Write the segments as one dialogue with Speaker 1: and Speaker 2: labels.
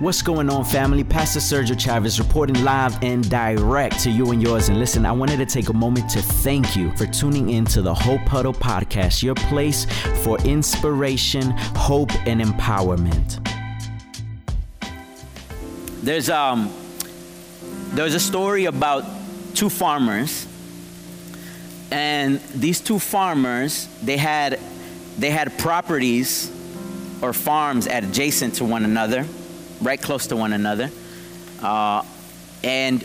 Speaker 1: What's going on, family? Pastor Sergio Chavez reporting live and direct to you and yours. And listen, I wanted to take a moment to thank you for tuning in to the Hope Huddle podcast, your place for inspiration, hope, and empowerment. There's um there's a story about two farmers, and these two farmers they had they had properties or farms adjacent to one another right close to one another. Uh, and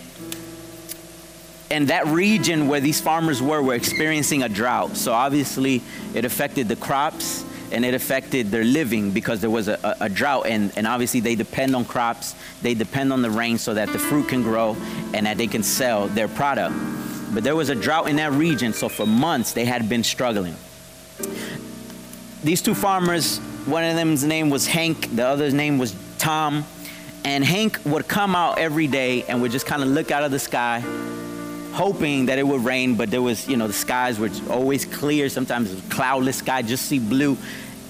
Speaker 1: and that region where these farmers were were experiencing a drought. So obviously it affected the crops and it affected their living because there was a, a, a, drought and, and obviously they depend on crops, they depend on the rain so that the fruit can grow and that they can sell their product. But there was a drought in that region, so for months they had been struggling. These two farmers, one of them's name was Hank, the other's name was Tom, and Hank would come out every day and would just kind of look out of the sky, hoping that it would rain, but there was, you know, the skies were always clear, sometimes it was cloudless sky, just see blue,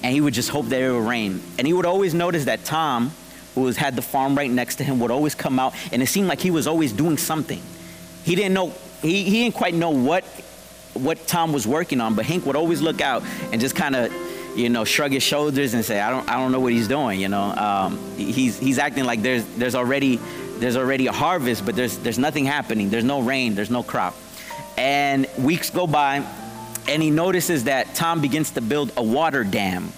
Speaker 1: and he would just hope that it would rain. And he would always notice that Tom, who was, had the farm right next to him, would always come out, and it seemed like he was always doing something. He didn't know, he, he didn't quite know what, what Tom was working on, but Hank would always look out and just kind of you know, shrug his shoulders and say, I don't, I don't know what he's doing. You know, um, he's, he's acting like there's, there's already, there's already a harvest, but there's, there's nothing happening. There's no rain. There's no crop. And weeks go by, and he notices that Tom begins to build a water dam.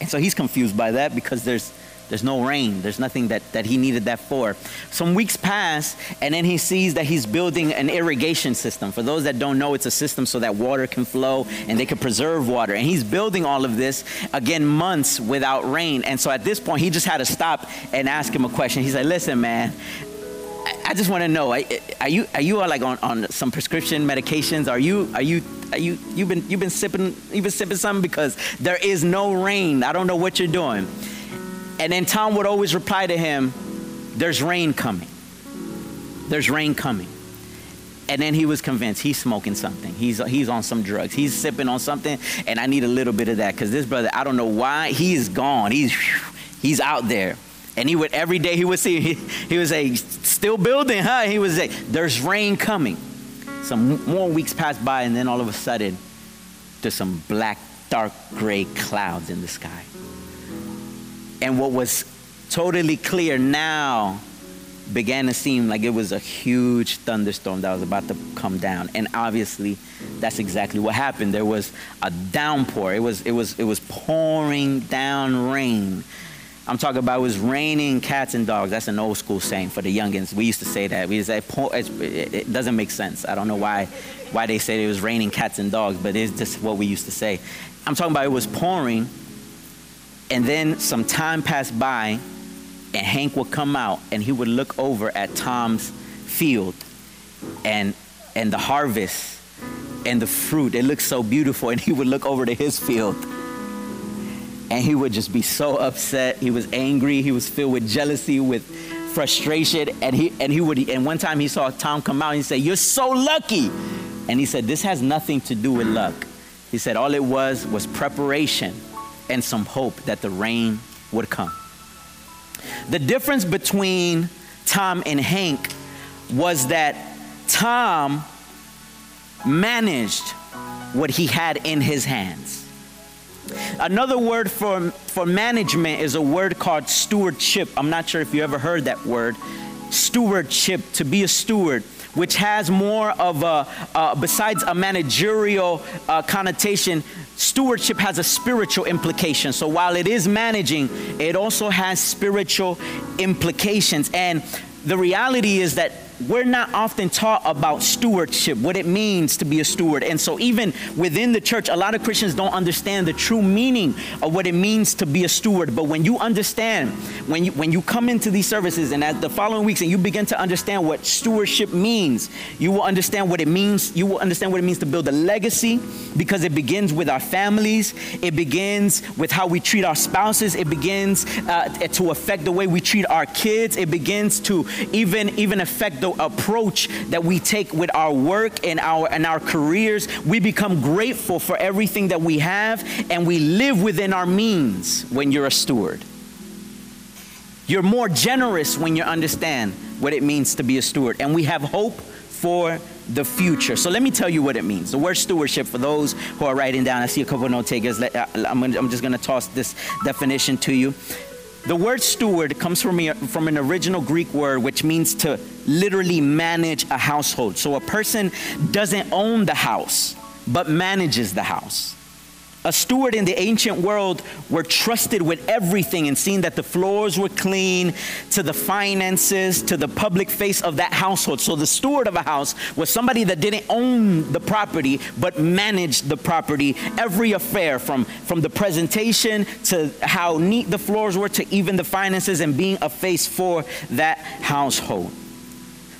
Speaker 1: And so he's confused by that because there's, there's no rain. There's nothing that, that he needed that for. Some weeks pass, and then he sees that he's building an irrigation system. For those that don't know, it's a system so that water can flow and they can preserve water. And he's building all of this, again, months without rain. And so at this point, he just had to stop and ask him a question. He said, Listen, man, I just want to know: Are you are you like on, on some prescription medications? Are you are you are you you've been you've been sipping you've been sipping something because there is no rain. I don't know what you're doing. And then Tom would always reply to him, There's rain coming. There's rain coming. And then he was convinced he's smoking something. He's, he's on some drugs. He's sipping on something, and I need a little bit of that because this brother, I don't know why, he is gone. He's, he's out there. And he would, every day he would see, he, he would say, still building, huh? He would say, there's rain coming. Some more weeks passed by, and then all of a sudden, there's some black, dark gray clouds in the sky. And what was totally clear now began to seem like it was a huge thunderstorm that was about to come down. And obviously, that's exactly what happened. There was a downpour. It was, it was, it was pouring down rain. I'm talking about it was raining cats and dogs. That's an old school saying for the youngins. We used to say that. We used to say, it doesn't make sense. I don't know why, why they said it was raining cats and dogs, but it's just what we used to say. I'm talking about it was pouring and then some time passed by, and Hank would come out and he would look over at Tom's field and, and the harvest and the fruit. It looked so beautiful. And he would look over to his field and he would just be so upset. He was angry. He was filled with jealousy, with frustration. And he, and he would, and one time he saw Tom come out and he said, You're so lucky. And he said, This has nothing to do with luck. He said, All it was was preparation and some hope that the rain would come. The difference between Tom and Hank was that Tom managed what he had in his hands. Another word for, for management is a word called stewardship. I'm not sure if you ever heard that word. Stewardship, to be a steward which has more of a, uh, besides a managerial uh, connotation, stewardship has a spiritual implication. So while it is managing, it also has spiritual implications. And the reality is that we're not often taught about stewardship, what it means to be a steward. And so, even within the church, a lot of Christians don't understand the true meaning of what it means to be a steward. But when you understand, when you, when you come into these services and at the following weeks and you begin to understand what stewardship means, you will understand what it means. You will understand what it means to build a legacy because it begins with our families, it begins with how we treat our spouses, it begins uh, to affect the way we treat our kids, it begins to even, even affect the approach that we take with our work and our and our careers. We become grateful for everything that we have and we live within our means when you're a steward. You're more generous when you understand what it means to be a steward. And we have hope for the future. So let me tell you what it means. The word stewardship, for those who are writing down, I see a couple of note takers. Uh, I'm, just going to toss this definition to you. The word steward comes from, from an original Greek word which means to literally manage a household. So a person doesn't own the house, but manages the house. A steward in the ancient world were trusted with everything and seeing that the floors were clean, to the finances, to the public face of that household. So the steward of a house was somebody that didn't own the property, but managed the property, every affair from, from the presentation to how neat the floors were to even the finances and being a face for that household.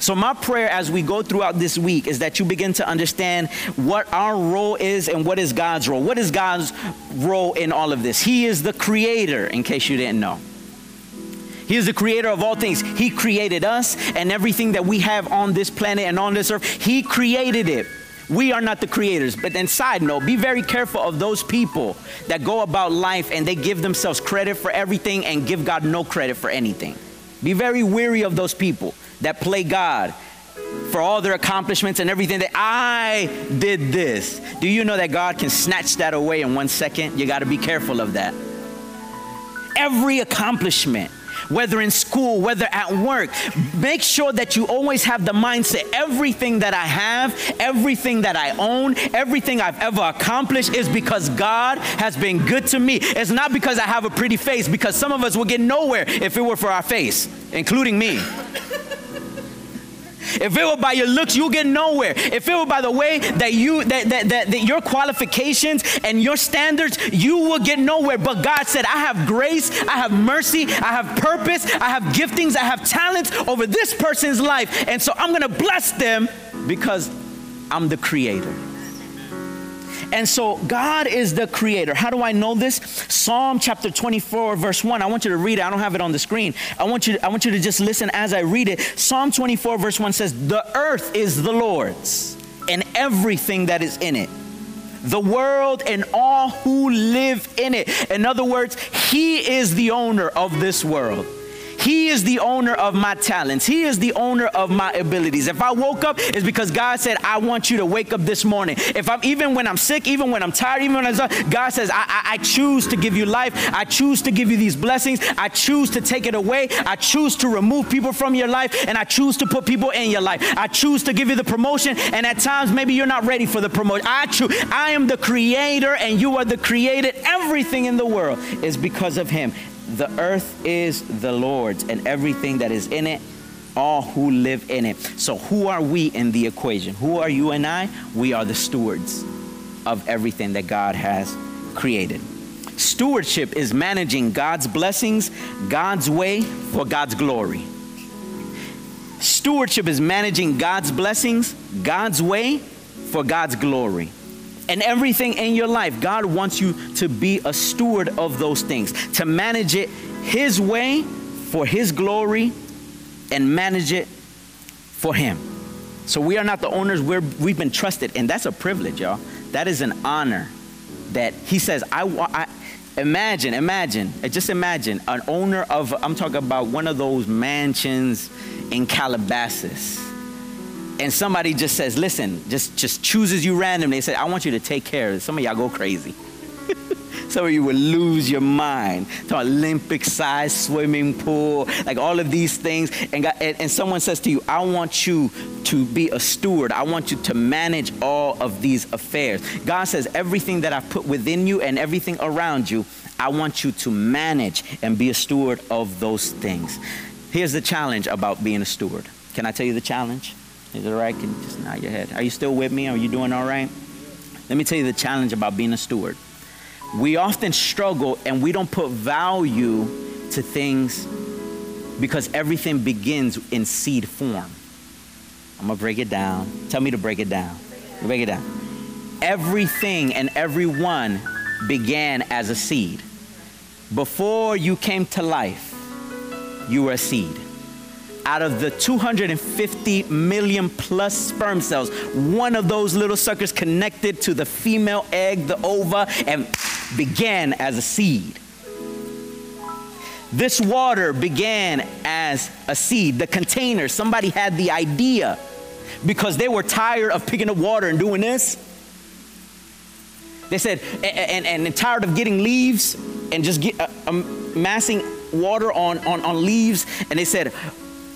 Speaker 1: So, my prayer as we go throughout this week is that you begin to understand what our role is and what is God's role. What is God's role in all of this? He is the creator, in case you didn't know. He is the creator of all things. He created us and everything that we have on this planet and on this earth. He created it. We are not the creators. But then, side note, be very careful of those people that go about life and they give themselves credit for everything and give God no credit for anything. Be very weary of those people that play God for all their accomplishments and everything that I did this. Do you know that God can snatch that away in one second? You got to be careful of that. Every accomplishment, whether in school, whether at work, make sure that you always have the mindset everything that I have, everything that I own, everything I've ever accomplished is because God has been good to me. It's not because I have a pretty face, because some of us would get nowhere if it were for our face, including me. If it were by your looks, you'll get nowhere. If it were by the way that you that, that, that, that your qualifications and your standards, you will get nowhere. But God said, I have grace, I have mercy, I have purpose, I have giftings, I have talents over this person's life. And so I'm gonna bless them because I'm the creator. And so God is the creator. How do I know this? Psalm chapter 24, verse 1. I want you to read it. I don't have it on the screen. I want you, I want you to just listen as I read it. Psalm 24, verse 1 says, The earth is the Lord's and everything that is in it the world and all who live in it. In other words, He is the owner of this world. He is the owner of my talents. He is the owner of my abilities. If I woke up, it's because God said, I want you to wake up this morning. If I'm even when I'm sick, even when I'm tired, even when I'm God says, I, I, I choose to give you life. I choose to give you these blessings. I choose to take it away. I choose to remove people from your life, and I choose to put people in your life. I choose to give you the promotion, and at times maybe you're not ready for the promotion. I choose. I am the creator, and you are the created. Everything in the world is because of Him. The earth is the Lord's and everything that is in it, all who live in it. So, who are we in the equation? Who are you and I? We are the stewards of everything that God has created. Stewardship is managing God's blessings, God's way for God's glory. Stewardship is managing God's blessings, God's way for God's glory and everything in your life, God wants you to be a steward of those things, to manage it His way for His glory and manage it for Him. So we are not the owners, we're, we've been trusted, and that's a privilege, y'all. That is an honor that He says, I, I imagine, imagine, uh, just imagine an owner of, I'm talking about one of those mansions in Calabasas and somebody just says, listen, just, just chooses you randomly. They say, I want you to take care of it. Some of y'all go crazy. Some of you will lose your mind. To Olympic sized swimming pool, like all of these things. And, God, and, and someone says to you, I want you to be a steward. I want you to manage all of these affairs. God says, everything that I've put within you and everything around you, I want you to manage and be a steward of those things. Here's the challenge about being a steward. Can I tell you the challenge? Is it all right? Can you just nod your head? Are you still with me? Are you doing all right? Let me tell you the challenge about being a steward. We often struggle and we don't put value to things because everything begins in seed form. I'm gonna break it down. Tell me to break it down. Break it down. Everything and everyone began as a seed. Before you came to life, you were a seed out of the 250 million plus sperm cells, one of those little suckers connected to the female egg, the ova, and began as a seed. This water began as a seed. The container, somebody had the idea because they were tired of picking up water and doing this. They said, and, and, and tired of getting leaves and just get, uh, amassing water on, on, on leaves. And they said,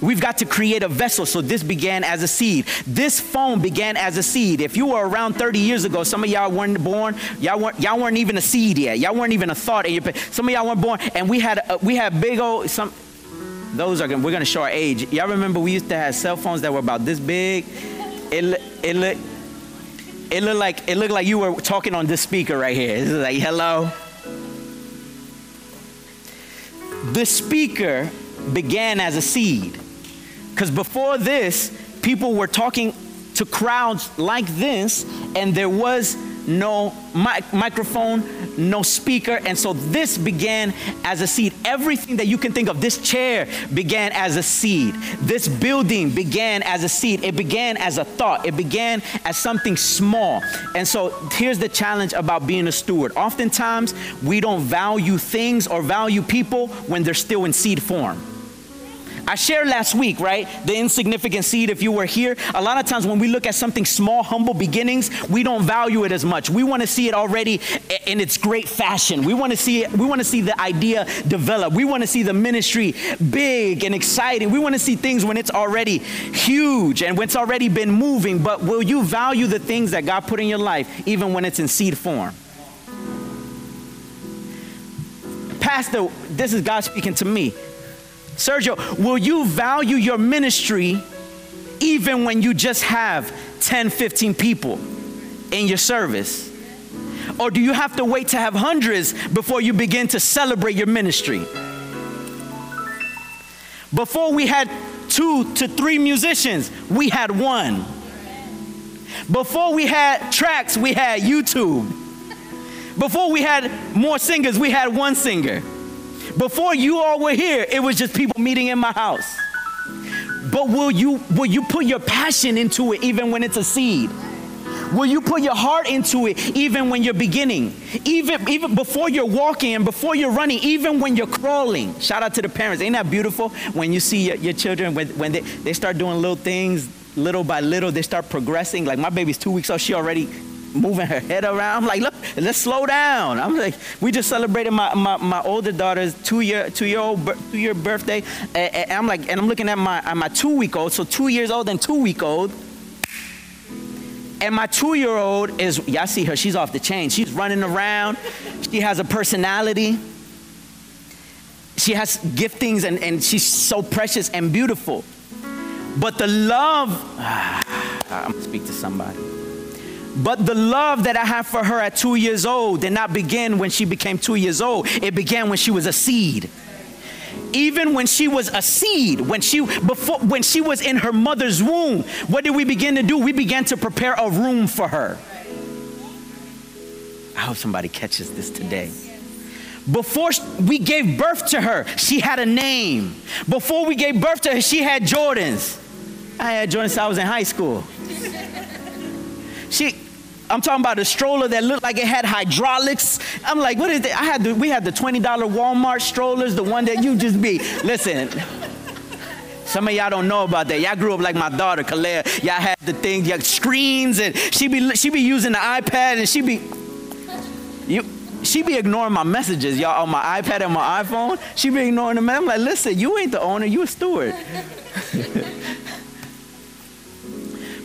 Speaker 1: We've got to create a vessel. So this began as a seed. This phone began as a seed. If you were around 30 years ago, some of y'all weren't born. Y'all weren't, y'all weren't even a seed yet. Y'all weren't even a thought. In your, some of y'all weren't born. And we had, uh, we had big old, some, those are, we're going to show our age. Y'all remember we used to have cell phones that were about this big? It, it looked, it looked like, it looked like you were talking on this speaker right here. It's like, hello. The speaker began as a seed. Because before this, people were talking to crowds like this, and there was no mic- microphone, no speaker. And so this began as a seed. Everything that you can think of, this chair began as a seed. This building began as a seed. It began as a thought. It began as something small. And so here's the challenge about being a steward. Oftentimes, we don't value things or value people when they're still in seed form. I shared last week, right? The insignificant seed, if you were here. A lot of times when we look at something small, humble beginnings, we don't value it as much. We want to see it already in its great fashion. We want to see it, we want to see the idea develop. We want to see the ministry big and exciting. We want to see things when it's already huge and when it's already been moving. But will you value the things that God put in your life, even when it's in seed form? Pastor, this is God speaking to me. Sergio, will you value your ministry even when you just have 10, 15 people in your service? Or do you have to wait to have hundreds before you begin to celebrate your ministry? Before we had two to three musicians, we had one. Before we had tracks, we had YouTube. Before we had more singers, we had one singer. Before you all were here, it was just people meeting in my house. But will you will you put your passion into it even when it's a seed? Will you put your heart into it even when you're beginning? Even even before you're walking and before you're running, even when you're crawling. Shout out to the parents. Ain't that beautiful when you see your, your children when, when they, they start doing little things little by little, they start progressing. Like my baby's two weeks old, she already moving her head around. I'm like, look, let's slow down. I'm like, we just celebrated my, my, my older daughter's two year two year old two year birthday, and, and, I'm like, and I'm looking at my my two week old, so two years old and two week old. And my two year old is, y'all see her, she's off the chain. She's running around. She has a personality. She has giftings and, and she's so precious and beautiful. But the love, I'm gonna speak to somebody. But the love that I have for her at two years old did not begin when she became two years old. It began when she was a seed. Even when she was a seed, when she before when she was in her mother's womb, what did we begin to do? We began to prepare a room for her. I hope somebody catches this today. Before we gave birth to her, she had a name. Before we gave birth to her, she had Jordans. I had Jordans I was in high school. She, I'm talking about a stroller that looked like it had hydraulics. I'm like, what is that? I had the, we had the $20 Walmart strollers, the one that you just be, listen. Some of y'all don't know about that. Y'all grew up like my daughter, Kalea. Y'all had the things, y'all screens, and she be she be using the iPad, and she be you she be ignoring my messages, y'all, on my iPad and my iPhone. She be ignoring them. I'm like, listen, you ain't the owner, you a steward.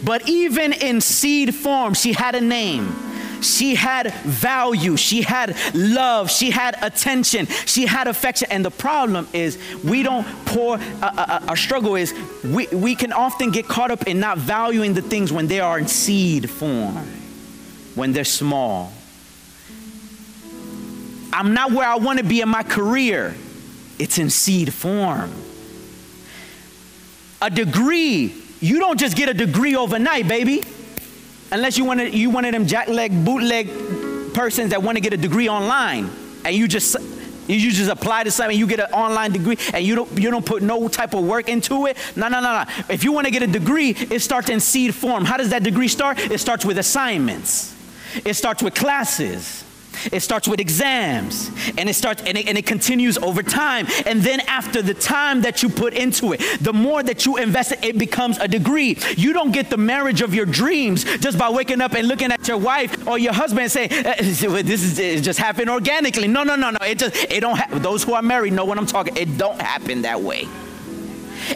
Speaker 1: But even in seed form, she had a name. She had value. She had love. She had attention. She had affection. And the problem is, we don't pour, uh, uh, uh, our struggle is, we, we can often get caught up in not valuing the things when they are in seed form, when they're small. I'm not where I want to be in my career, it's in seed form. A degree you don't just get a degree overnight, baby. Unless you wanted you one of them jackleg bootleg persons that want to get a degree online, and you just you just apply to something, you get an online degree, and you don't you don't put no type of work into it. No, no, no, no. If you want to get a degree, it starts in seed form. How does that degree start? It starts with assignments. It starts with classes. It starts with exams and it starts and it, and it continues over time. And then after the time that you put into it, the more that you invest, it becomes a degree. You don't get the marriage of your dreams just by waking up and looking at your wife or your husband and saying, uh, "This is just happened organically." No, no, no, no. It just it don't. Ha- those who are married know what I'm talking. It don't happen that way.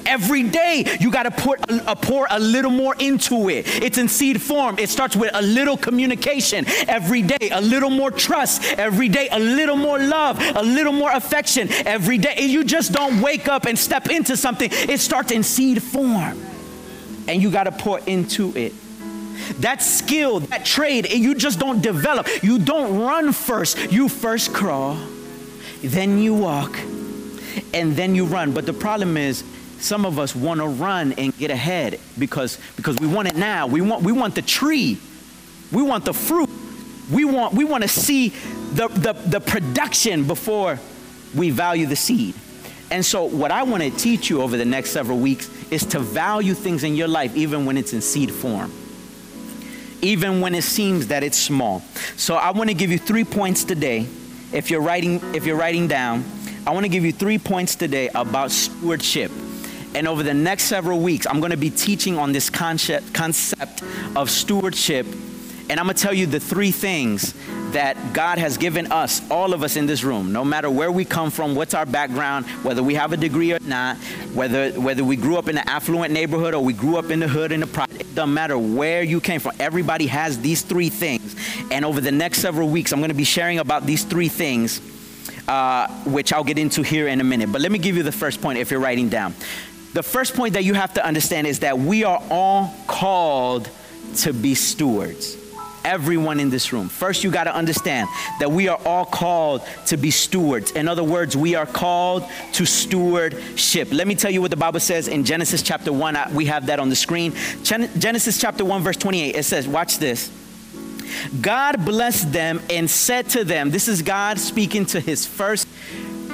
Speaker 1: Every day, you got to put a, a, pour a little more into it. It's in seed form. It starts with a little communication every day, a little more trust every day, a little more love, a little more affection every day. You just don't wake up and step into something. It starts in seed form, and you got to pour into it. That skill, that trade, you just don't develop. You don't run first. You first crawl, then you walk, and then you run. But the problem is, some of us want to run and get ahead because, because we want it now. We want, we want the tree. We want the fruit. We want, we want to see the, the, the production before we value the seed. And so, what I want to teach you over the next several weeks is to value things in your life even when it's in seed form, even when it seems that it's small. So, I want to give you three points today. If you're writing, if you're writing down, I want to give you three points today about stewardship. And over the next several weeks, I'm going to be teaching on this concept, concept of stewardship. And I'm going to tell you the three things that God has given us, all of us in this room, no matter where we come from, what's our background, whether we have a degree or not, whether, whether we grew up in an affluent neighborhood or we grew up in the hood in the project, it doesn't matter where you came from. Everybody has these three things. And over the next several weeks, I'm going to be sharing about these three things, uh, which I'll get into here in a minute. But let me give you the first point if you're writing down the first point that you have to understand is that we are all called to be stewards. Everyone in this room. First, you got to understand that we are all called to be stewards. In other words, we are called to stewardship. Let me tell you what the Bible says in Genesis chapter 1. We have that on the screen. Genesis chapter 1, verse 28. It says, Watch this. God blessed them and said to them, This is God speaking to his first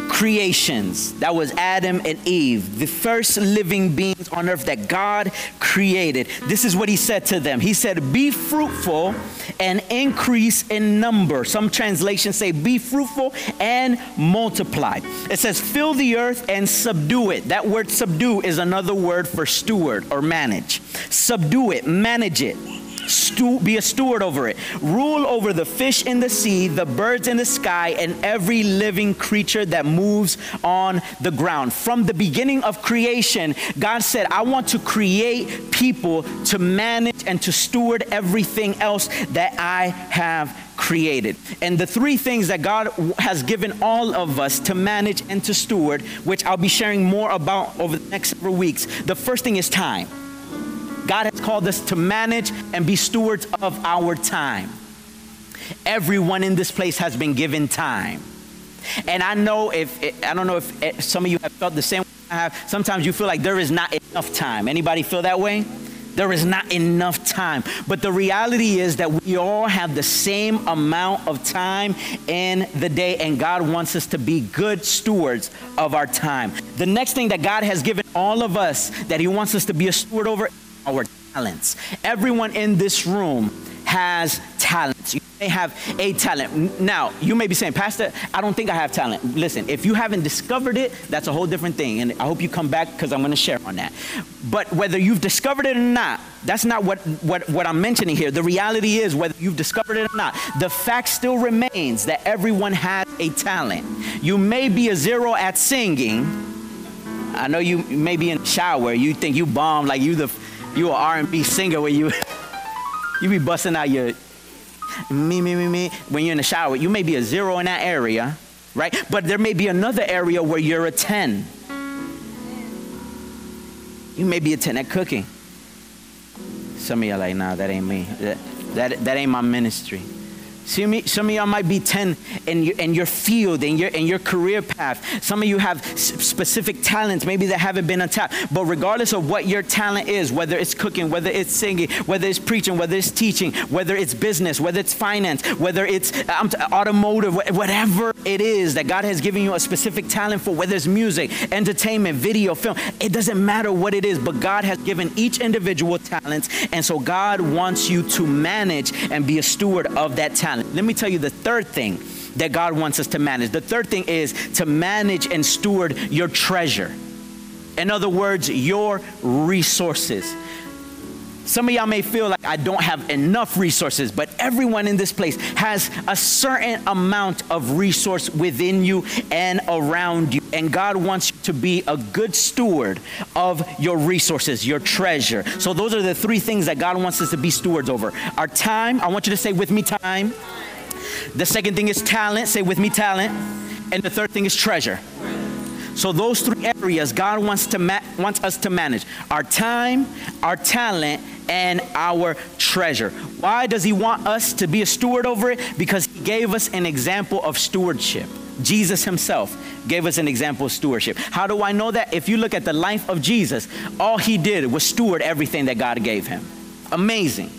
Speaker 1: creations. That was Adam and Eve, the first living beings on earth that God created. This is what he said to them. He said, Be fruitful and increase in number. Some translations say, Be fruitful and multiply. It says, Fill the earth and subdue it. That word subdue is another word for steward or manage. Subdue it, manage it Be a steward over it. Rule over the fish in the sea, the birds in the sky, and every living creature that moves on the ground. From the beginning of creation, God said, I want to create people to manage and to steward everything else that I have created. And the three things that God has given all of us to manage and to steward, which I'll be sharing more about over the next several weeks. The first thing is time. God has called us to manage and be stewards of our time. Everyone in this place has been given time. And I know if, I don't know if some of you have felt the same way I have. Sometimes you feel like there is not enough time. Anybody feel that way? There is not enough time. But the reality is that we all have the same amount of time in the day, and God wants us to be good stewards of our time. The next thing that God has given all of us that He wants us to be a steward over our talents. Everyone in this room has talents. You may have a talent. Now, you may be saying, Pastor, I don't think I have talent. Listen, if you haven't discovered it, that's a whole different thing. And I hope you come back because I'm going to share on that. But whether you've discovered it or not, that's not what, what, what I'm mentioning here. The reality is, whether you've discovered it or not, the fact still remains that everyone has a talent. You may be a zero at singing. I know you may be in the shower. You think you bomb like you the you an R&B singer where you you be busting out your me me me me when you're in the shower. You may be a zero in that area, right? But there may be another area where you're a 10. You may be a 10 at cooking. Some of y'all like, nah, that ain't me. That, that, that ain't my ministry. Some of y'all might be 10 in your, in your field, in your, in your career path. Some of you have specific talents, maybe that haven't been untapped. But regardless of what your talent is, whether it's cooking, whether it's singing, whether it's preaching, whether it's teaching, whether it's business, whether it's finance, whether it's automotive, whatever it is that God has given you a specific talent for, whether it's music, entertainment, video, film, it doesn't matter what it is, but God has given each individual talents. And so God wants you to manage and be a steward of that talent Let me tell you the third thing that God wants us to manage. The third thing is to manage and steward your treasure. In other words, your resources. Some of y'all may feel like I don't have enough resources, but everyone in this place has a certain amount of resource within you and around you. And God wants you to be a good steward of your resources, your treasure. So, those are the three things that God wants us to be stewards over our time. I want you to say with me, time. The second thing is talent. Say with me, talent. And the third thing is treasure. So those three areas God wants to ma- wants us to manage: our time, our talent, and our treasure. Why does He want us to be a steward over it? Because He gave us an example of stewardship. Jesus Himself gave us an example of stewardship. How do I know that? If you look at the life of Jesus, all He did was steward everything that God gave Him. Amazing.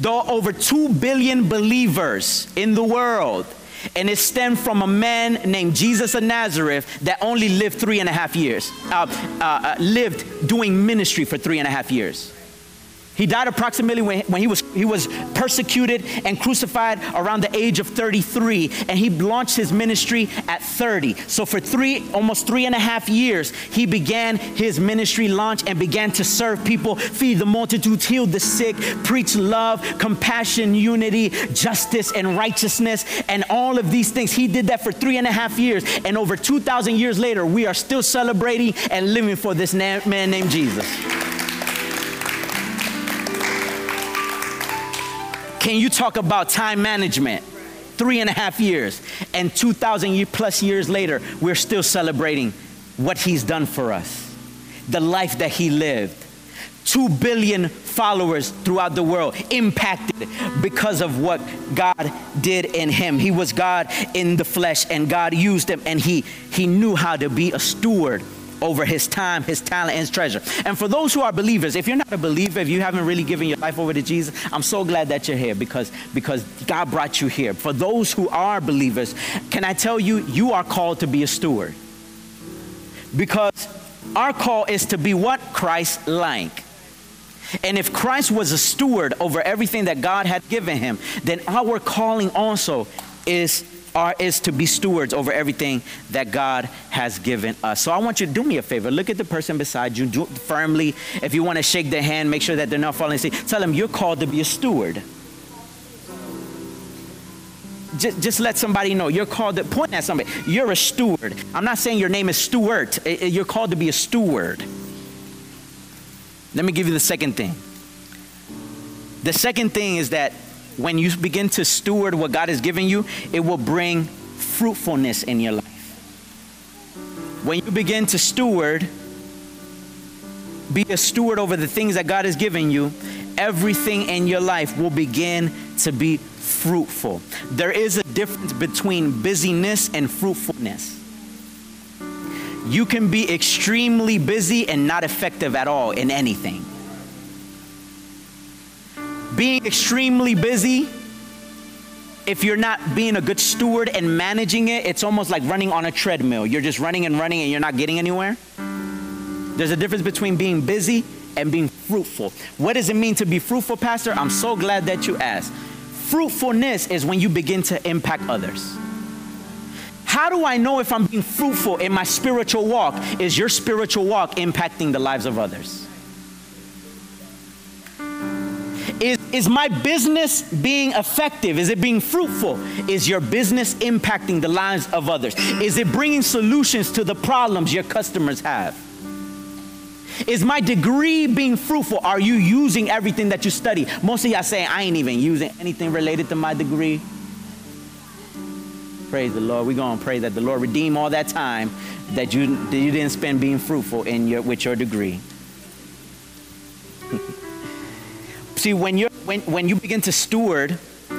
Speaker 1: Though over 2 billion believers in the world, and it stemmed from a man named Jesus of Nazareth that only lived three and a half years, uh, uh, uh, lived doing ministry for three and a half years. He died approximately when, when he, was, he was persecuted and crucified around the age of 33, and he launched his ministry at 30. So, for three, almost three and a half years, he began his ministry launch and began to serve people, feed the multitudes, heal the sick, preach love, compassion, unity, justice, and righteousness, and all of these things. He did that for three and a half years, and over 2,000 years later, we are still celebrating and living for this man named Jesus. Can you talk about time management? Three and a half years, and 2,000 plus years later, we're still celebrating what he's done for us, the life that he lived. Two billion followers throughout the world impacted because of what God did in him. He was God in the flesh, and God used him, and he, he knew how to be a steward over his time, his talent, and his treasure. And for those who are believers, if you're not a believer, if you haven't really given your life over to Jesus, I'm so glad that you're here because, because God brought you here. For those who are believers, can I tell you, you are called to be a steward. Because our call is to be what? Christ like. And if Christ was a steward over everything that God had given him, then our calling also is are, is to be stewards over everything that God has given us. So I want you to do me a favor. Look at the person beside you do firmly. If you want to shake their hand, make sure that they're not falling asleep. Tell them you're called to be a steward. Just, just let somebody know you're called to point at somebody. You're a steward. I'm not saying your name is Stewart. You're called to be a steward. Let me give you the second thing. The second thing is that when you begin to steward what God has given you, it will bring fruitfulness in your life. When you begin to steward, be a steward over the things that God has given you, everything in your life will begin to be fruitful. There is a difference between busyness and fruitfulness. You can be extremely busy and not effective at all in anything being extremely busy, if you're not being a good steward and managing it, it's almost like running on a treadmill. You're just running and running and you're not getting anywhere. There's a difference between being busy and being fruitful. What does it mean to be fruitful, Pastor? I'm so glad that you asked. Fruitfulness is when you begin to impact others. How do I know if I'm being fruitful in my spiritual walk? Is your spiritual walk impacting the lives of others? Is, is my business being effective? Is it being fruitful? Is your business impacting the lives of others? Is it bringing solutions to the problems your customers have? Is my degree being fruitful? Are you using everything that you study? Most of y'all saying, I ain't even using anything related to my degree. Praise the Lord. We're going to pray that the Lord redeem all that time that you, that you didn't spend being fruitful in your, with your degree. See, when, you when, when you begin to steward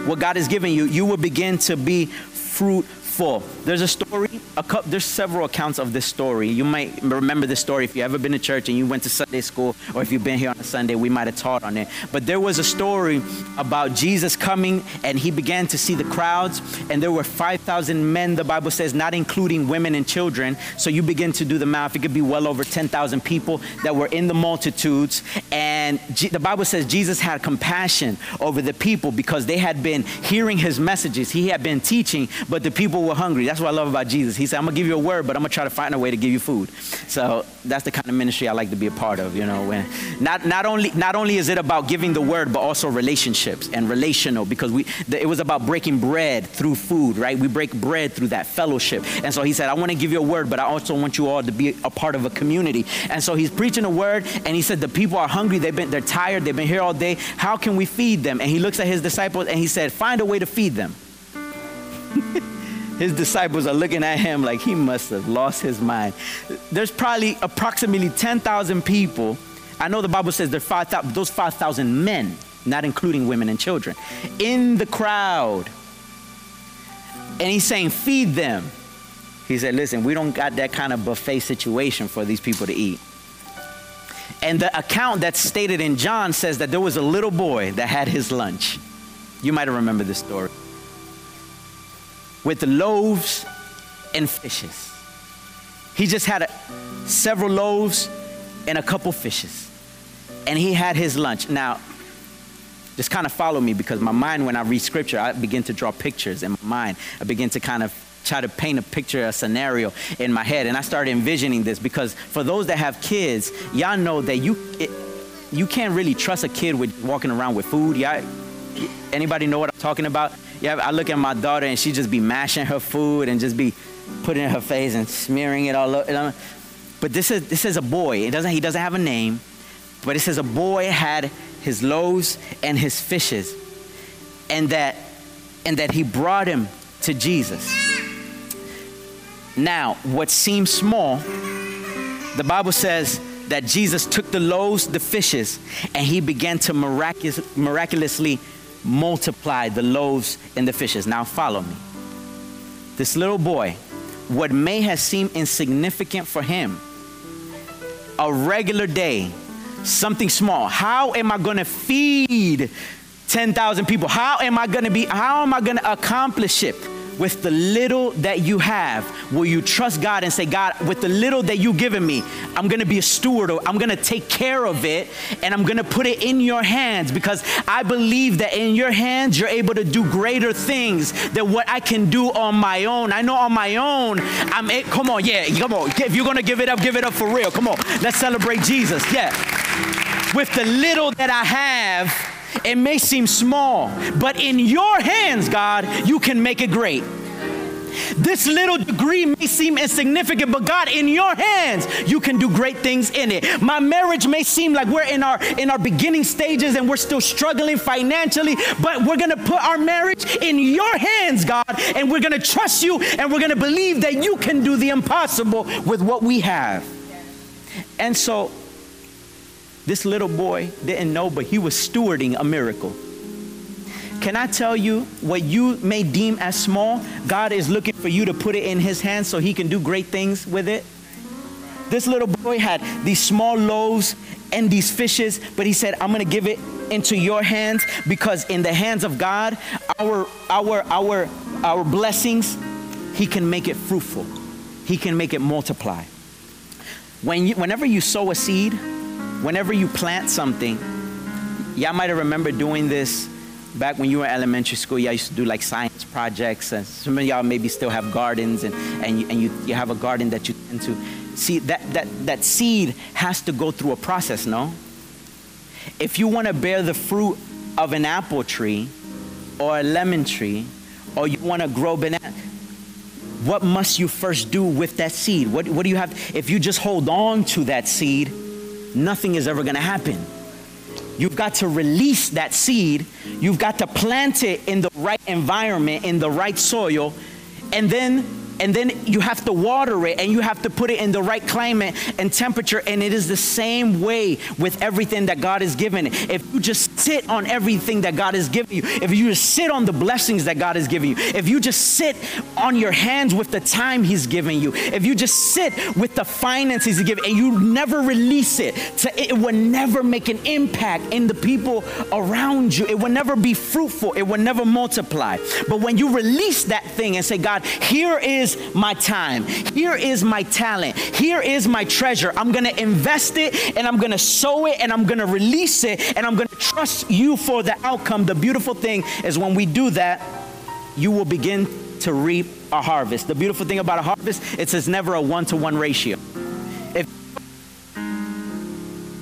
Speaker 1: what God has given you, you will begin to be fruitful full. There's a story, a couple, there's several accounts of this story. You might remember this story if you ever been to church and you went to Sunday school, or if you've been here on a Sunday, we might have taught on it. But there was a story about Jesus coming and he began to see the crowds, and there were 5,000 men, the Bible says, not including women and children. So you begin to do the math, it could be well over 10,000 people that were in the multitudes. And G- the Bible says Jesus had compassion over the people because they had been hearing his messages, he had been teaching, but the people were hungry. That's what I love about Jesus. He said, I'm gonna give you a word, but I'm gonna try to find a way to give you food. So that's the kind of ministry I like to be a part of, you know. When not not only not only is it about giving the word, but also relationships and relational, because we it was about breaking bread through food, right? We break bread through that fellowship. And so he said, I want to give you a word, but I also want you all to be a part of a community. And so he's preaching a word, and he said, The people are hungry, they've been they're tired, they've been here all day. How can we feed them? And he looks at his disciples and he said, Find a way to feed them. his disciples are looking at him like he must have lost his mind. There's probably approximately 10,000 people. I know the Bible says there's 5,000, those 5,000 men, not including women and children, in the crowd. And he's saying, feed them. He said, listen, we don't got that kind of buffet situation for these people to eat. And the account that's stated in John says that there was a little boy that had his lunch. You might have remembered this story with loaves and fishes. He just had a, several loaves and a couple fishes. And he had his lunch. Now, just kind of follow me because my mind, when I read scripture, I begin to draw pictures in my mind. I begin to kind of try to paint a picture, a scenario in my head. And I started envisioning this because for those that have kids, y'all know that you, it, you can't really trust a kid with walking around with food. Y'all, anybody know what I'm talking about? Yeah, I look at my daughter and she just be mashing her food and just be putting in her face and smearing it all over. But this is this is a boy. It doesn't he doesn't have a name, but it says a boy had his loaves and his fishes, and that and that he brought him to Jesus. Now, what seems small, the Bible says that Jesus took the loaves, the fishes, and he began to miraculous, miraculously multiply the loaves and the fishes. Now, follow me. This little boy, what may have seemed insignificant for him, a regular day, something small. How am I going to feed 10,000 people? How am I going to be, how am I going to accomplish it? With the little that you have, will you trust God and say, God, with the little that you've given me, I'm gonna be a steward, I'm gonna take care of it, and I'm gonna put it in your hands because I believe that in your hands you're able to do greater things than what I can do on my own. I know on my own, I'm it. Come on, yeah, come on. If you're gonna give it up, give it up for real. Come on, let's celebrate Jesus. Yeah. With the little that I have, it may seem small, but in your hands, God, you can make it great. This little degree may seem insignificant, but God, in your hands, you can do great things in it. My marriage may seem like we're in our in our beginning stages and we're still struggling financially, but we're gonna put our marriage in your hands, God, and we're gonna trust you and we're gonna believe that you can do the impossible with what we have. And so this little boy didn't know, but he was stewarding a miracle. Can I tell you what you may deem as small? God is looking for you to put it in his hands so he can do great things with it. This little boy had these small loaves and these fishes, but he said, I'm going to give it into your hands because in the hands of God, our our our our blessings, he can make it fruitful. He can make it multiply. When you, whenever you sow a seed, whenever you plant something, y'all might have remembered doing this back when you were in elementary school. Y'all used to do like science projects, and some of y'all maybe still have gardens, and, and, you, and you, you have a garden that you tend to see. That, that, that seed has to go through a process, no? If you want to bear the fruit of an apple tree or a lemon tree, or you want to grow banana, what must you first do with that seed? What, what do you have? If you just hold on to that seed, nothing is ever going to happen. You've got to release that seed. You've got to plant it in the right environment, in the right soil, and then and then you have to water it and you have to put it in the right climate and temperature and it is the same way with everything that God has given. If you just sit on everything that God has given you, if you just sit on the blessings that God has given you, if you just sit on your hands with the time He's given you, if you just sit with the finances He's given, and you never release it, to, it will never make an impact in the people around you. It will never be fruitful. It will never multiply. But when you release that thing and say, God, here is my time, here is my talent, here is my treasure. I'm to invest it and I'm to sow it and I'm to release it and I'm going to trust you for the outcome. The beautiful thing is when we do that, you will begin to reap a harvest. The beautiful thing about a harvest, it says never a one to one ratio. If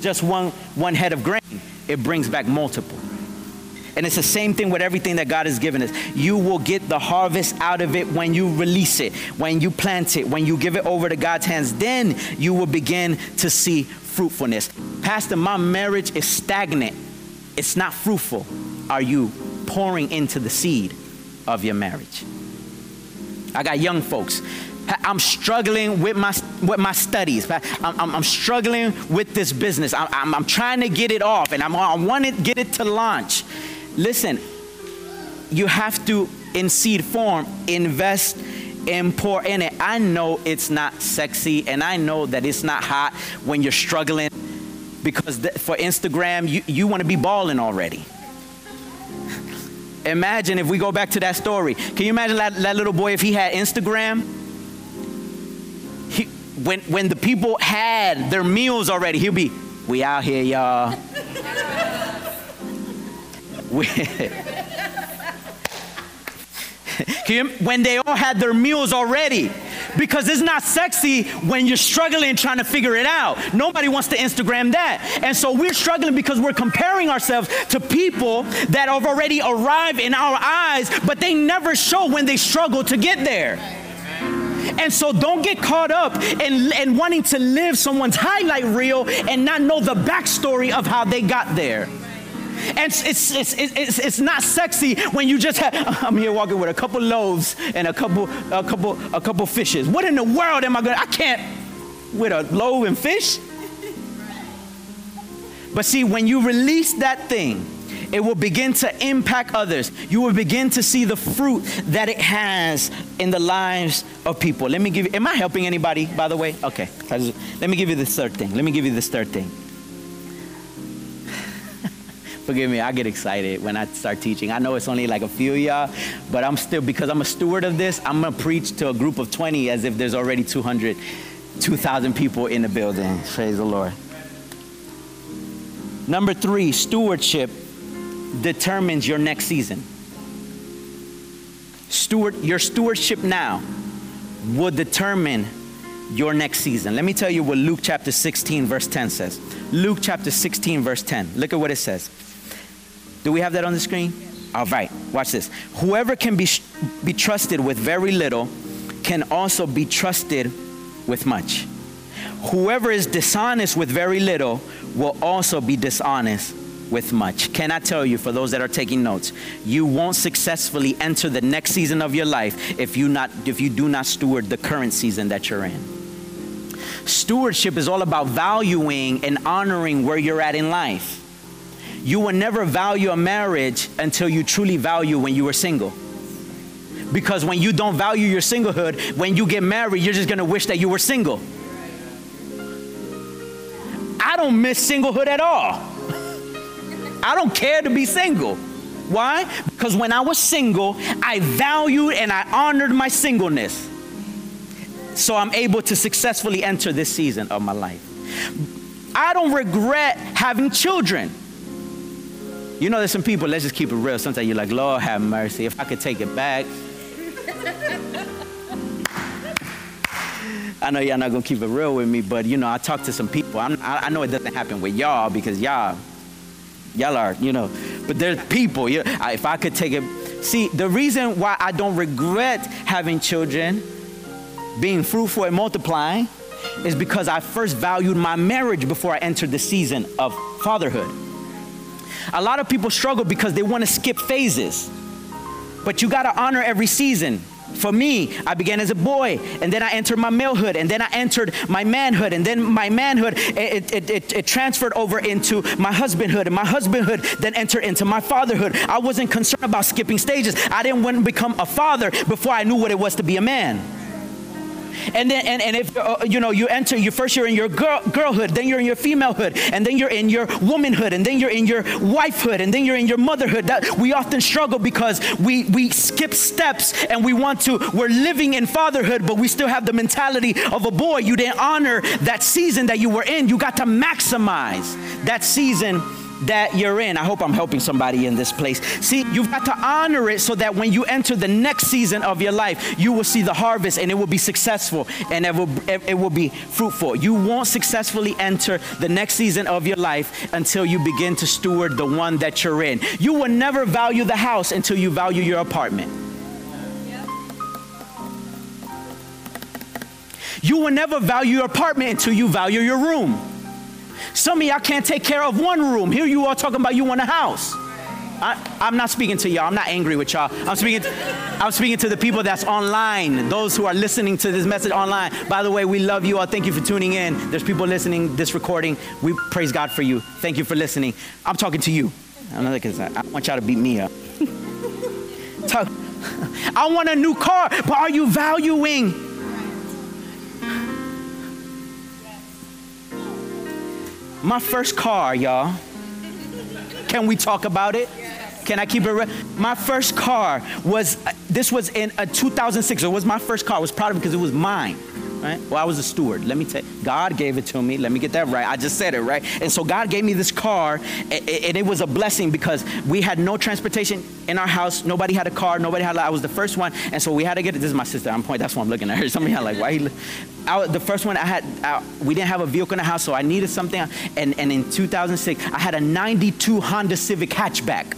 Speaker 1: just one, one head of grain, it brings back multiple. And it's the same thing with everything that God has given us. You will get the harvest out of it when you release it, when you plant it, when you give it over to God's hands. Then you will begin to see fruitfulness. Pastor, my marriage is stagnant, it's not fruitful. Are you pouring into the seed of your marriage? I got young folks. I'm struggling with my with my studies. I'm, I'm, I'm struggling with this business. I'm, I'm, I'm, trying to get it off, and I'm, I want to get it to launch. Listen, you have to, in seed form, invest and pour in it. I know it's not sexy, and I know that it's not hot when you're struggling because for Instagram, you, you want to be balling already. Imagine if we go back to that story. Can you imagine that, that little boy if he had Instagram? He, when, when the people had their meals already, he'll be, we out here, y'all. when they all had their meals already. Because it's not sexy when you're struggling trying to figure it out. Nobody wants to Instagram that. And so we're struggling because we're comparing ourselves to people that have already arrived in our eyes, but they never show when they struggle to get there. And so don't get caught up in, in wanting to live someone's highlight reel and not know the backstory of how they got there. And it's, it's, it's, it's, not sexy when you just have, I'm here walking with a couple loaves and a couple, a couple, a couple fishes. What in the world am I going to, I can't, with a loaf and fish? But see, when you release that thing, it will begin to impact others. You will begin to see the fruit that it has in the lives of people. Let me give you, am I helping anybody, by the way? Okay. Let me give you this third thing. Let me give you this third thing. Forgive me, I get excited when I start teaching. I know it's only like a few y'all, but I'm still, because I'm a steward of this, I'm gonna preach to a group of 20 as if there's already 200, 2,000 people in the building. Praise the Lord. Number three, stewardship determines your next season. Steward, your stewardship now will determine your next season. Let me tell you what Luke chapter 16, verse 10 says. Luke chapter 16, verse 10. Look at what it says. Do we have that on the screen? All right, watch this. Whoever can be, be trusted with very little can also be trusted with much. Whoever is dishonest with very little will also be dishonest with much. Can I tell you, for those that are taking notes, you won't successfully enter the next season of your life if you, not, if you do not steward the current season that you're in. Stewardship is all about valuing and honoring where you're at in life you will never value a marriage until you truly value when you were single. Because when you don't value your singlehood, when you get married, you're just gonna wish that you were single. I don't miss singlehood at all. I don't care to be single. Why? Because when I was single, I valued and I honored my singleness. So I'm able to successfully enter this season of my life. I don't regret having children. You know, there's some people, let's just keep it real. Sometimes you're like, Lord have mercy. If I could take it back. I know y'all not gonna keep it real with me, but you know, I talk to some people. I, I know it doesn't happen with y'all because y'all, y'all are, you know, but there's people. You, if I could take it, see, the reason why I don't regret having children, being fruitful and multiplying, is because I first valued my marriage before I entered the season of fatherhood. A lot of people struggle because they want to skip phases. But you got to honor every season. For me, I began as a boy, and then I entered my malehood, and then I entered my manhood, and then my manhood it, it, it, it, transferred over into my husbandhood, and my husbandhood then entered into my fatherhood. I wasn't concerned about skipping stages. I didn't want to become a father before I knew what it was to be a man. And then, and, and if uh, you know, you enter, you first you're in your girl, girlhood, then you're in your femalehood, and then you're in your womanhood, and then you're in your wifehood, and then you're in your motherhood. That we often struggle because we we skip steps and we want to. We're living in fatherhood, but we still have the mentality of a boy. You didn't honor that season that you were in. You got to maximize that season that you're in. I hope I'm helping somebody in this place. See, you've got to honor it so that when you enter the next season of your life, you will see the harvest and it will be successful and it will, it will be fruitful. You won't successfully enter the next season of your life until you begin to steward the one that you're in. You will never value the house until you value your apartment. You will never value your apartment until you value your room. Some of y'all can't take care of one room. Here you are talking about you want a house. I, am not speaking to y'all. I'm not angry with y'all. I'm speaking, to, I'm speaking to the people that's online, those who are listening to this message online. By the way, we love you all. Thank you for tuning in. There's people listening this recording. We praise God for you. Thank you for listening. I'm talking to you. I'm not because I want y'all to beat me up. Talk, I want a new car, but are you valuing My first car, y'all. Can we talk about it? Can I keep it? My first car was, uh, this was in uh, a 2006. It was my first car. I was proud of it because it was mine right? Well, I was a steward. Let me tell God gave it to me. Let me get that right. I just said it, right? And so God gave me this car, and it was a blessing because we had no transportation in our house. Nobody had a car. Nobody had, I was the first one. And so we had to get it. This is my sister. I'm pointing, that's why I'm looking at her. Somebody had like, why? He, I, the first one I had, I, we didn't have a vehicle in the house, so I needed something. And, and in 2006, I had a 92 Honda Civic hatchback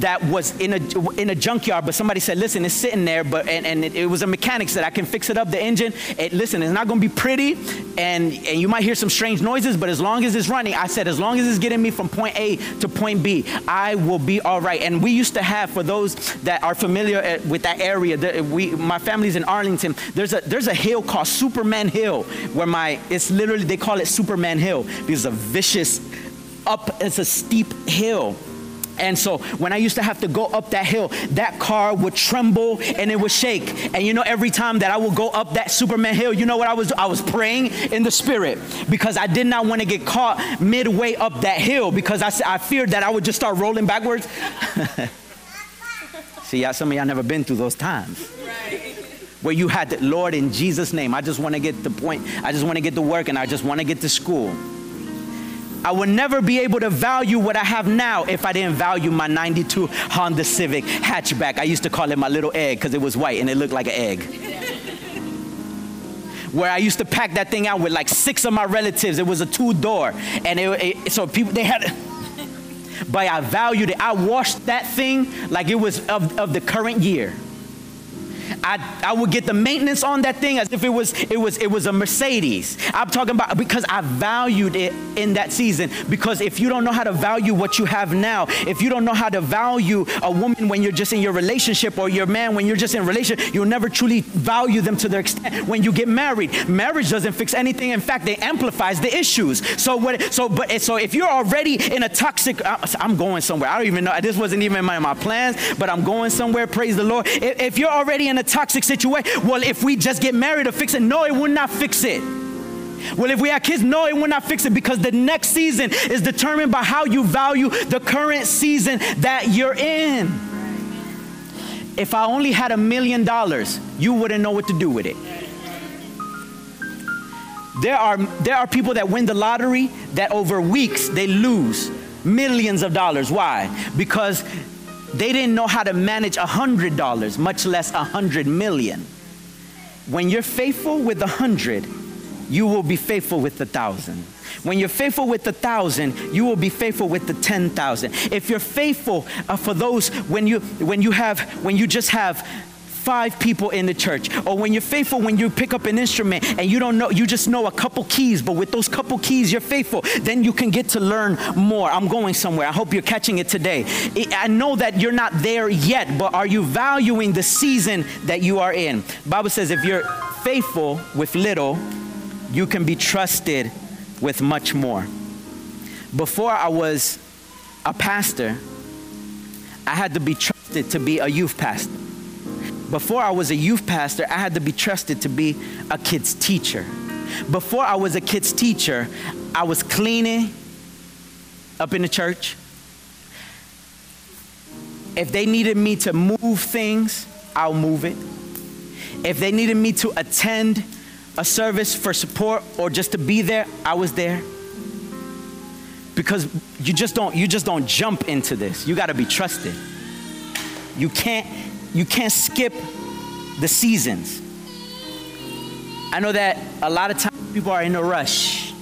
Speaker 1: that was in a, in a junkyard, but somebody said, listen, it's sitting there, but, and, and it, it was a mechanic said, I can fix it up, the engine. It, listen, it's not gonna be pretty, and, and you might hear some strange noises, but as long as it's running, I said, as long as it's getting me from point A to point B, I will be all right. And we used to have, for those that are familiar uh, with that area, the, we, my family's in Arlington, there's a, there's a hill called Superman Hill, where my, it's literally, they call it Superman Hill, because it's a vicious, up, it's a steep hill and so when I used to have to go up that hill, that car would tremble and it would shake. And you know, every time that I would go up that Superman hill, you know what I was? I was praying in the spirit because I did not want to get caught midway up that hill because I, I feared that I would just start rolling backwards. See, y'all, some of y'all never been through those times. Where you had to, Lord, in Jesus' name, I just want to get the point, I just want to get to work and I just want to get to school. I would never be able to value what I have now if I didn't value my 92 Honda Civic hatchback. I used to call it my little egg because it was white and it looked like an egg. Where I used to pack that thing out with like six of my relatives. It was a two door. And it, it, so people, they had, but I valued it. I washed that thing like it was of, of the current year. I, I would get the maintenance on that thing as if it was it was it was a Mercedes. I'm talking about because I valued it in that season. Because if you don't know how to value what you have now, if you don't know how to value a woman when you're just in your relationship or your man when you're just in relationship, you'll never truly value them to their extent when you get married. Marriage doesn't fix anything. In fact, it amplifies the issues. So what so but so if you're already in a toxic uh, I'm going somewhere. I don't even know this wasn't even my, my plans, but I'm going somewhere. Praise the Lord. If, if you're already in a toxic situation. Well, if we just get married to fix it, no, it will not fix it. Well, if we have kids, no, it will not fix it because the next season is determined by how you value the current season that you're in. If I only had a million dollars, you wouldn't know what to do with it. There are, there are people that win the lottery that over weeks they lose millions of dollars. Why? Because they didn't know how to manage a hundred dollars, much less a hundred million. When you're faithful with a hundred, you will be faithful with the thousand. When you're faithful with the thousand, you will be faithful with the ten thousand. If you're faithful uh, for those when you when you have when you just have five people in the church. Or when you're faithful when you pick up an instrument and you don't know, you just know a couple keys, but with those couple keys, you're faithful. Then you can get to learn more. I'm going somewhere. I hope you're catching it today. I know that you're not there yet, but are you valuing the season that you are in? Bible says if you're faithful with little, you can be trusted with much more. Before I was a pastor, I had to be trusted to be a youth pastor. Before I was a youth pastor, I had to be trusted to be a kid's teacher. Before I was a kid's teacher, I was cleaning up in the church. If they needed me to move things, I'll move it. If they needed me to attend a service for support or just to be there, I was there. Because you just don't you just don't jump into this. You got to be trusted. You can't you can't skip the seasons. I know that a lot of times people are in a rush.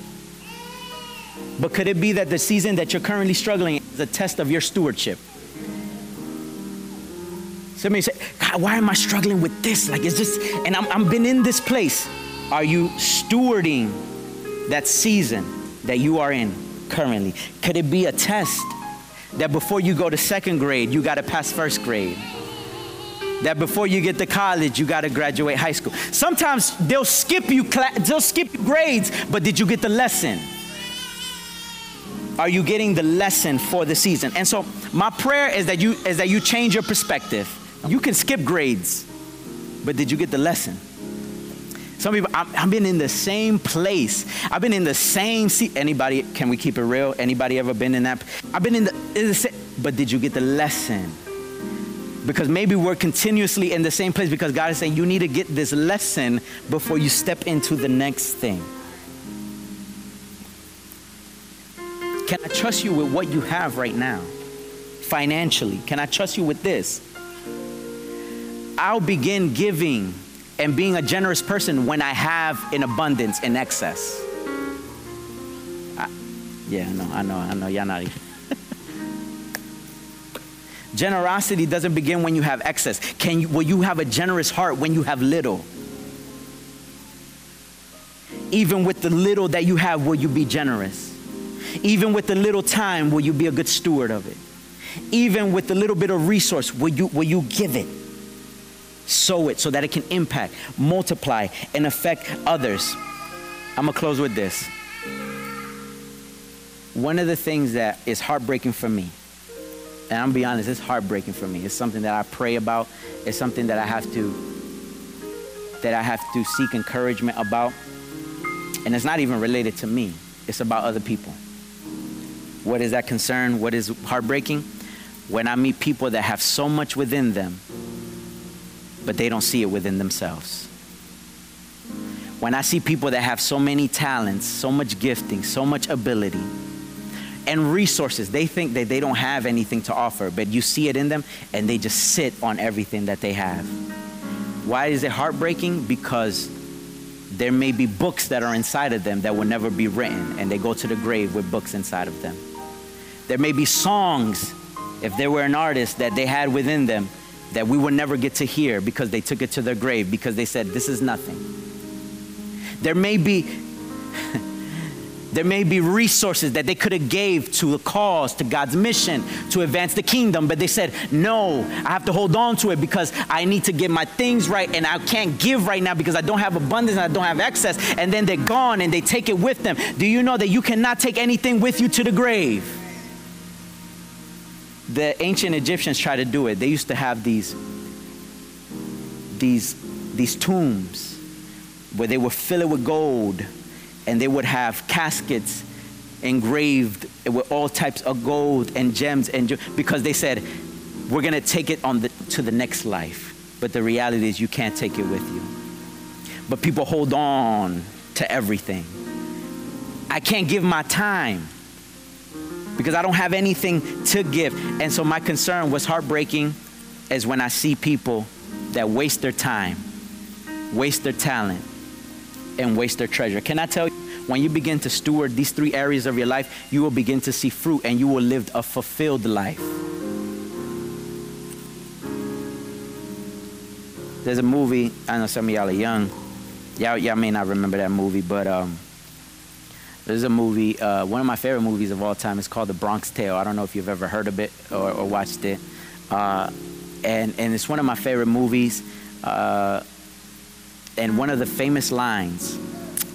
Speaker 1: But could it be that the season that you're currently struggling is a test of your stewardship? Somebody say, God, why am I struggling with this? Like, it's just, and I'm, I'm been in this place. Are you stewarding that season that you are in currently? Could it be a test that before you go to second grade, you got to pass first grade? That before you get to college, you got to graduate high school. Sometimes they'll skip you, they'll skip grades, but did you get the lesson? Are you getting the lesson for the season? And so my prayer is that you is that you change your perspective you can skip grades, but did you get the lesson? Some people, I've been in the same place. I've been in the same seat. Anybody, can we keep it real? Anybody ever been in that? I've been in the, in the but did you get the lesson? Because maybe we're continuously in the same place because God is saying you need to get this lesson before you step into the next thing. Can I trust you with what you have right now? Financially, can I trust you with this? I'll begin giving and being a generous person when I have in abundance, in excess. I, yeah, know, I know, I know, y'all not even. Generosity doesn't begin when you have excess. Can you, will you have a generous heart when you have little? Even with the little that you have, will you be generous? Even with the little time, will you be a good steward of it? Even with the little bit of resource, will you, will you give it? sow it so that it can impact, multiply, and affect others. I'm gonna close with this. One of the things that is heartbreaking for me, and I'm gonna be honest, it's heartbreaking for me. It's something that I pray about. It's something that I have to that I have to seek encouragement about. And it's not even related to me. It's about other people. What is that concern? What is heartbreaking? When I meet people that have so much within them but they don't see it within themselves. When I see people that have so many talents, so much gifting, so much ability, and resources, they think that they don't have anything to offer, but you see it in them and they just sit on everything that they have. Why is it heartbreaking? Because there may be books that are inside of them that will never be written, and they go to the grave with books inside of them. There may be songs, if they were an artist, that they had within them that we would never get to hear because they took it to their grave because they said, This is nothing. There may be. there may be resources that they could have gave to the cause to god's mission to advance the kingdom but they said no i have to hold on to it because i need to get my things right and i can't give right now because i don't have abundance and i don't have excess. And then they're gone and they take it with them. Do you know that you cannot take anything with you to the grave? The ancient Egyptians tried to do it. They used to have these, these, these tombs where they would fill it with gold and they would have caskets engraved with all types of gold and gems and because they said we're going to take it on the, to the next life but the reality is you can't take it with you but people hold on to everything i can't give my time because I don't have anything to give. And so my concern was heartbreaking is when I see people that waste their time, waste their talent, and waste their treasure. Can I tell you, when you begin to steward these three areas of your life, you will begin to see fruit and you will live a fulfilled life. there's a movie. I know some of y'all are young. Y'all, y'all may not remember that movie, but um, there's a movie. Uh, one of my favorite movies of all time. It's called The Bronx Tale. I don't know if you've ever heard of it or, or watched it. Uh, and and it's one of my favorite movies. Uh, and one of the famous lines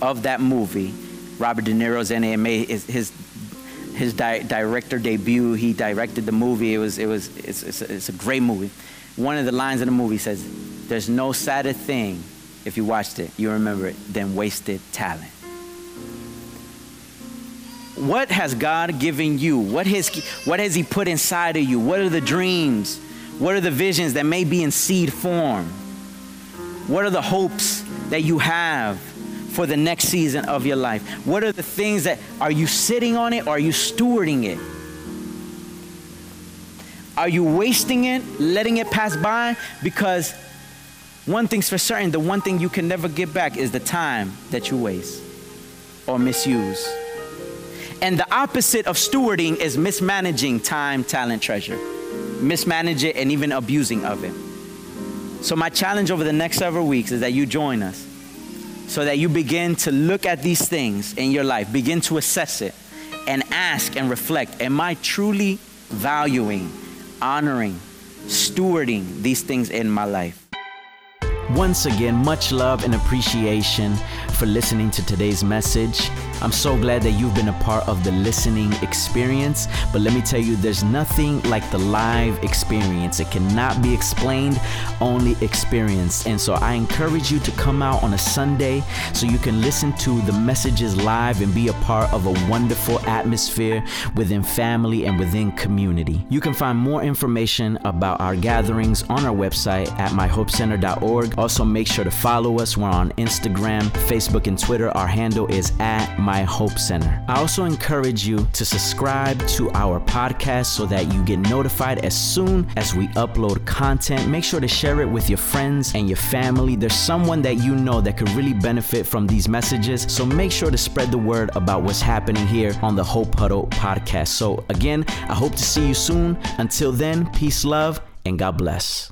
Speaker 1: of that movie, Robert De Niro's. Made his his, his di- director debut. He directed the movie. It was it was it's, it's, a, it's a great movie. One of the lines in the movie says, "There's no sadder thing." If you watched it, you remember it, than wasted talent. What has God given you? What has, what has He put inside of you? What are the dreams? What are the visions that may be in seed form? What are the hopes that you have for the next season of your life? What are the things that are you sitting on it or are you stewarding it? Are you wasting it, letting it pass by? Because one thing's for certain the one thing you can never get back is the time that you waste or misuse. And the opposite of stewarding is mismanaging time, talent, treasure. Mismanage it and even abusing of it. So, my challenge over the next several weeks is that you join us so that you begin to look at these things in your life, begin to assess it, and ask and reflect Am I truly valuing, honoring, stewarding these things in my life? Once again, much love and appreciation for listening to today's message. I'm so glad that you've been a part of the listening experience. But let me tell you, there's nothing like the live experience. It cannot be explained, only experienced. And so I encourage you to come out on a Sunday so you can listen to the messages live and be a part of a wonderful atmosphere within family and within community. You can find more information about our gatherings on our website at myhopecenter.org. Also, make sure to follow us. We're on Instagram, Facebook, and Twitter. Our handle is at my Hope Center. I also encourage you to subscribe to our podcast so that you get notified as soon as we upload content. Make sure to share it with your friends and your family. There's someone that you know that could really benefit from these messages. So make sure to spread the word about what's happening here on the Hope Huddle podcast. So, again, I hope to see you soon. Until then, peace, love, and God bless.